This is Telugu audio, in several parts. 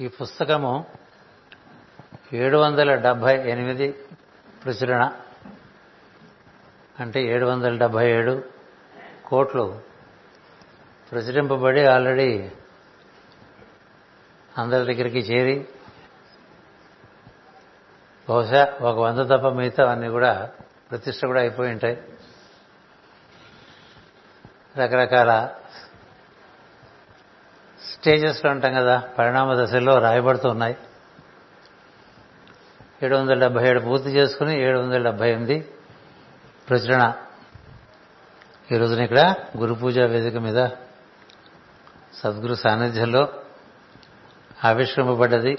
ఈ పుస్తకము ఏడు వందల డెబ్భై ఎనిమిది ప్రచురణ. అంటే ఏడు వందల డెబ్భై ఏడు కోట్లు ప్రచురింపబడి ఆల్రెడీ అందరి దగ్గరికి చేరి బహుశా ఒక వంద తప్ప మిగతా అన్నీ కూడా ప్రతిష్ట కూడా అయిపోయి ఉంటాయి. రకరకాల స్టేజెస్లో ఉంటాం కదా పరిణామ దశల్లో రాయబడుతూ ఉన్నాయి. ఏడు వందల డెబ్బై ఏడు పూర్తి చేసుకుని ఏడు వందల డెబ్బై ఎనిమిది ప్రచురణ. ఈ రోజున ఇక్కడ గురు పూజ వేదిక మీద సద్గురు సాన్నిధ్యంలో ఆవిష్కరింపబడ్డది.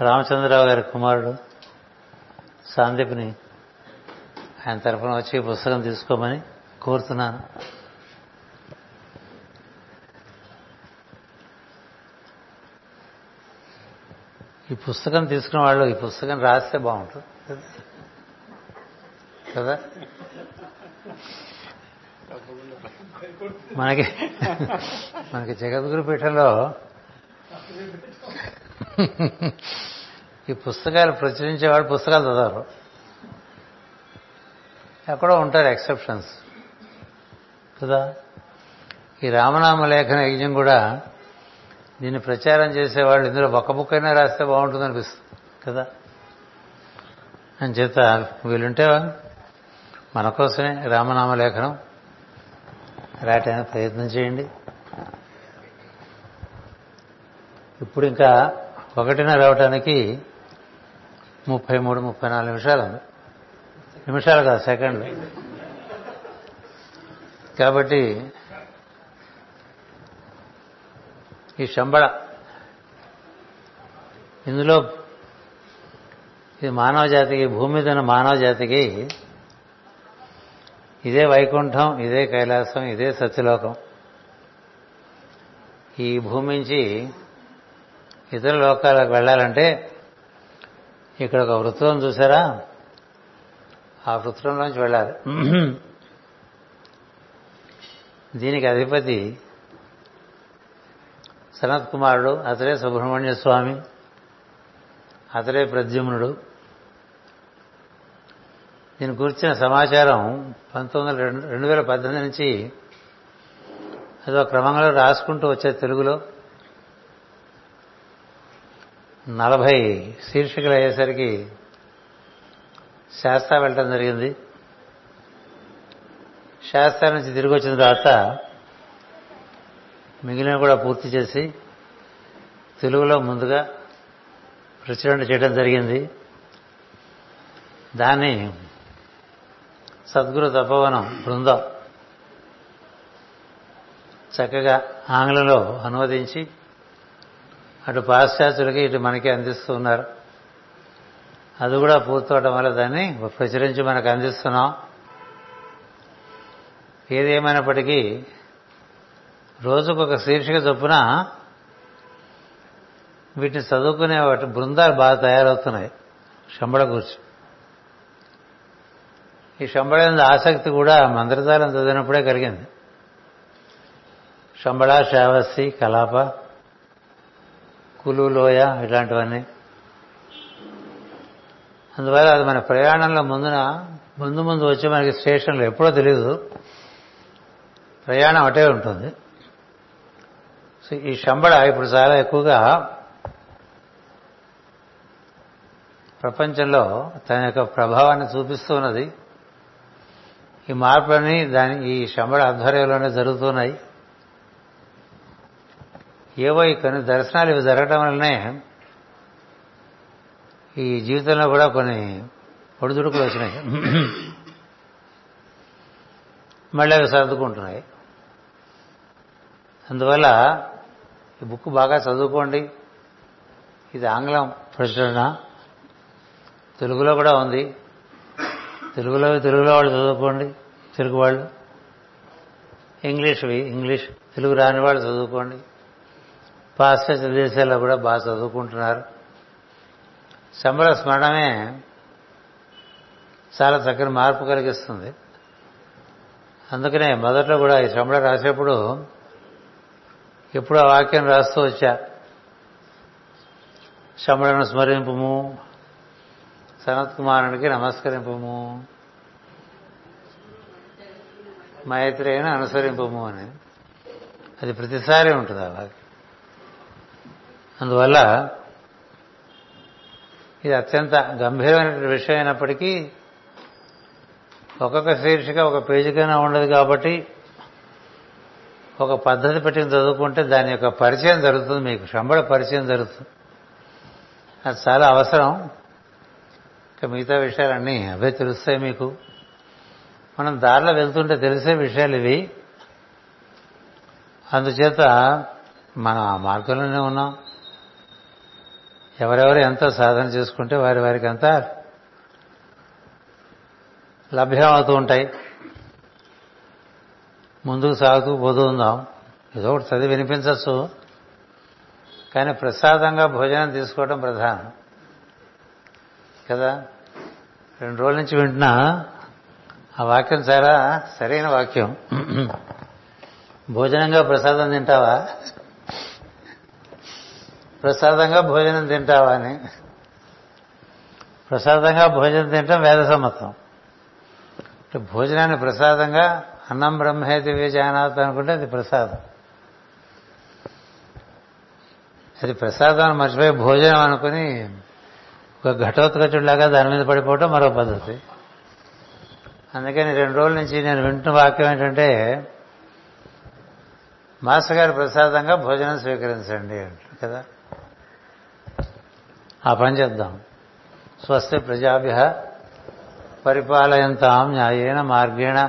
రామచంద్రరావు గారి కుమారుడు సాందీప్ని ఆయన తరఫున వచ్చి పుస్తకం తీసుకోమని కోరుతున్నాను. ఈ పుస్తకం తీసుకున్న వాళ్ళు ఈ పుస్తకం రాస్తే బాగుంటుంది. కదా? మనకి మనకి జగద్గురు పీఠంలో ఈ పుస్తకాలు ప్రచురించేవాడు పుస్తకాలు చదవరు. ఎక్కడో ఉంటారు ఎక్సెప్షన్స్. కదా? ఈ రామనామ లేఖన యజ్ఞం కూడా దీన్ని ప్రచారం చేసేవాళ్ళు ఇందులో ఒక్క బుక్ అయినా రాస్తే బాగుంటుంది అనిపిస్తుంది కదా? అని చేత వీళ్ళుంటే మన కోసమే రామనామ లేఖనం రాయటానికి ప్రయత్నం చేయండి. ఇప్పుడు ఇంకా ఒకటిన రావటానికి ముప్పై మూడు ముప్పై నాలుగు నిమిషాలు ఉంది. నిమిషాలు కాదు సెకండ్లు కాబట్టి ఈ శంబళ. ఇందులో ఇది మానవ జాతికి భూమి మీద ఉన్న మానవ జాతికి ఇదే వైకుంఠం ఇదే కైలాసం ఇదే సత్యలోకం. ఈ భూమి నుంచి ఇతర లోకాలకు వెళ్ళాలంటే ఇక్కడ ఒక వృత్తం చూసారా? ఆ వృత్తంలోంచి వెళ్ళాలి. దీనికి అధిపతి సనత్ కుమారుడు అతడే సుబ్రహ్మణ్య స్వామి అతడే ప్రద్యుమ్నుడు. నేను కూర్చిన సమాచారం పంతొమ్మిది వందల రెండు వేల పద్దెనిమిది నుంచి అదో క్రమంలో రాసుకుంటూ వచ్చే తెలుగులో. నలభై శీర్షికలు అయ్యేసరికి శాస్త్ర వెళ్ళటం జరిగింది. శాస్త్ర నుంచి తిరిగి వచ్చిన తర్వాత మిగిలిన కూడా పూర్తి చేసి తెలుగులో ముందుగా ప్రచురణ చేయడం జరిగింది. దాన్ని సద్గురు తపోవనం బృందం చక్కగా ఆంగ్లంలో అనువదించి అటు పాశ్చాత్యులకి ఇటు మనకి అందిస్తూ ఉన్నారు. అది కూడా పూర్తవటం వల్ల దాన్ని ప్రచురించి మనకు అందిస్తున్నాం. ఏదేమైనప్పటికీ రోజుకొక శీర్షిక చొప్పున వీటిని చదువుకునే వాటి బృందాలు బాగా తయారవుతున్నాయి. శంబళ కూర్చు ఈ శంబళ ఆసక్తి కూడా మంత్రదారం చదివినప్పుడే కలిగింది. శంబళ శ్రావస్తి కలాప కులు లోయ ఇలాంటివన్నీ అందువల్ల అది మన ప్రయాణంలో ముందున ముందు ముందు వచ్చి మనకి స్టేషన్లో ఎప్పుడో తెలియదు ప్రయాణం అటే ఉంటుంది. సో ఈ శంబళ ఇప్పుడు చాలా ఎక్కువగా ప్రపంచంలో తన యొక్క ప్రభావాన్ని చూపిస్తూ ఉన్నది. ఈ మార్పులన్నీ దాని ఈ శంబళ ఆధ్వర్యంలోనే జరుగుతున్నాయి. ఏవో ఈ కొన్ని దర్శనాలు ఇవి జరగటం వల్లనే ఈ జీవితంలో కూడా కొన్ని ఒడిదుడుకులు వచ్చినాయి. మళ్ళీ అవి సర్దుకుంటున్నాయి. అందువల్ల ఈ బుక్ బాగా చదువుకోండి. ఇది ఆంగ్లం ప్రచురణ. తెలుగులో కూడా ఉంది. తెలుగులో తెలుగులో వాళ్ళు చదువుకోండి. తెలుగు వాళ్ళు. ఇంగ్లీష్వి ఇంగ్లీష్ తెలుగు రాని వాళ్ళు చదువుకోండి. పాశ్చాత్య దేశాల్లో కూడా బాగా చదువుకుంటున్నారు. సంబర స్మరణమే చాలా చక్కని మార్పు కలిగిస్తుంది. అందుకనే మొదట్లో కూడా ఈ శంబళ రాసేప్పుడు ఎప్పుడు ఆ వాక్యం రాస్తూ వచ్చా. శమణను స్మరింపుము. సనత్ కుమారునికి నమస్కరింపము. మైత్రేయను అనుసరింపము అని. అది ప్రతిసారి ఉంటుంది ఆ వాక్యం. అందువల్ల ఇది అత్యంత గంభీరమైన విషయం అయినప్పటికీ ఒక్కొక్క శీర్షిక ఒక పేజీకైనా ఉండదు కాబట్టి ఒక పద్ధతి పెట్టి చదువుకుంటే దాని యొక్క పరిచయం జరుగుతుంది మీకు శంబళ పరిచయం జరుగుతుంది. అది చాలా అవసరం. ఇంకా మిగతా విషయాలన్నీ అవే తెలుస్తాయి మీకు. మనం దారిలో వెళ్తుంటే తెలిసే విషయాలు ఇవి. అందుచేత మనం ఆ మార్గంలోనే ఉన్నాం. ఎవరెవరు ఎంత సాధన చేసుకుంటే వారి వారికి అంతా లభ్యం అవుతూ ఉంటాయి. ముందుకు సాగుతూ పోతూ ఉందాం ఏదో ఒకటి చదివి వినిపించవచ్చు కానీ ప్రసాదంగా భోజనం తీసుకోవడం ప్రధానం. కదా? రెండు రోజుల నుంచి వింటున్నా. ఆ వాక్యం చాలా సరైన వాక్యం. భోజనంగా ప్రసాదం తింటావా? ప్రసాదంగా భోజనం తింటావా అని. ప్రసాదంగా భోజనం తింటాం వేద సమ్మతం. భోజనాన్ని ప్రసాదంగా అన్నం బ్రహ్మే దివ్య జానాథ్ అనుకుంటే అది ప్రసాదం. అది ప్రసాదం మర్చిపోయి భోజనం అనుకుని ఒక ఘటోత్కచుడిలాగా దాని మీద పడిపోవటం మరో పద్ధతి. అందుకని రెండు రోజుల నుంచి నేను వింటున్న వాక్యం ఏంటంటే మాస్టర్ గారి ప్రసాదంగా భోజనం స్వీకరించండి అంటారు కదా? ఆ పని చేద్దాం. స్వస్తి ప్రజాభ్య పరిపాలయంతాం న్యాయేన మార్గేణ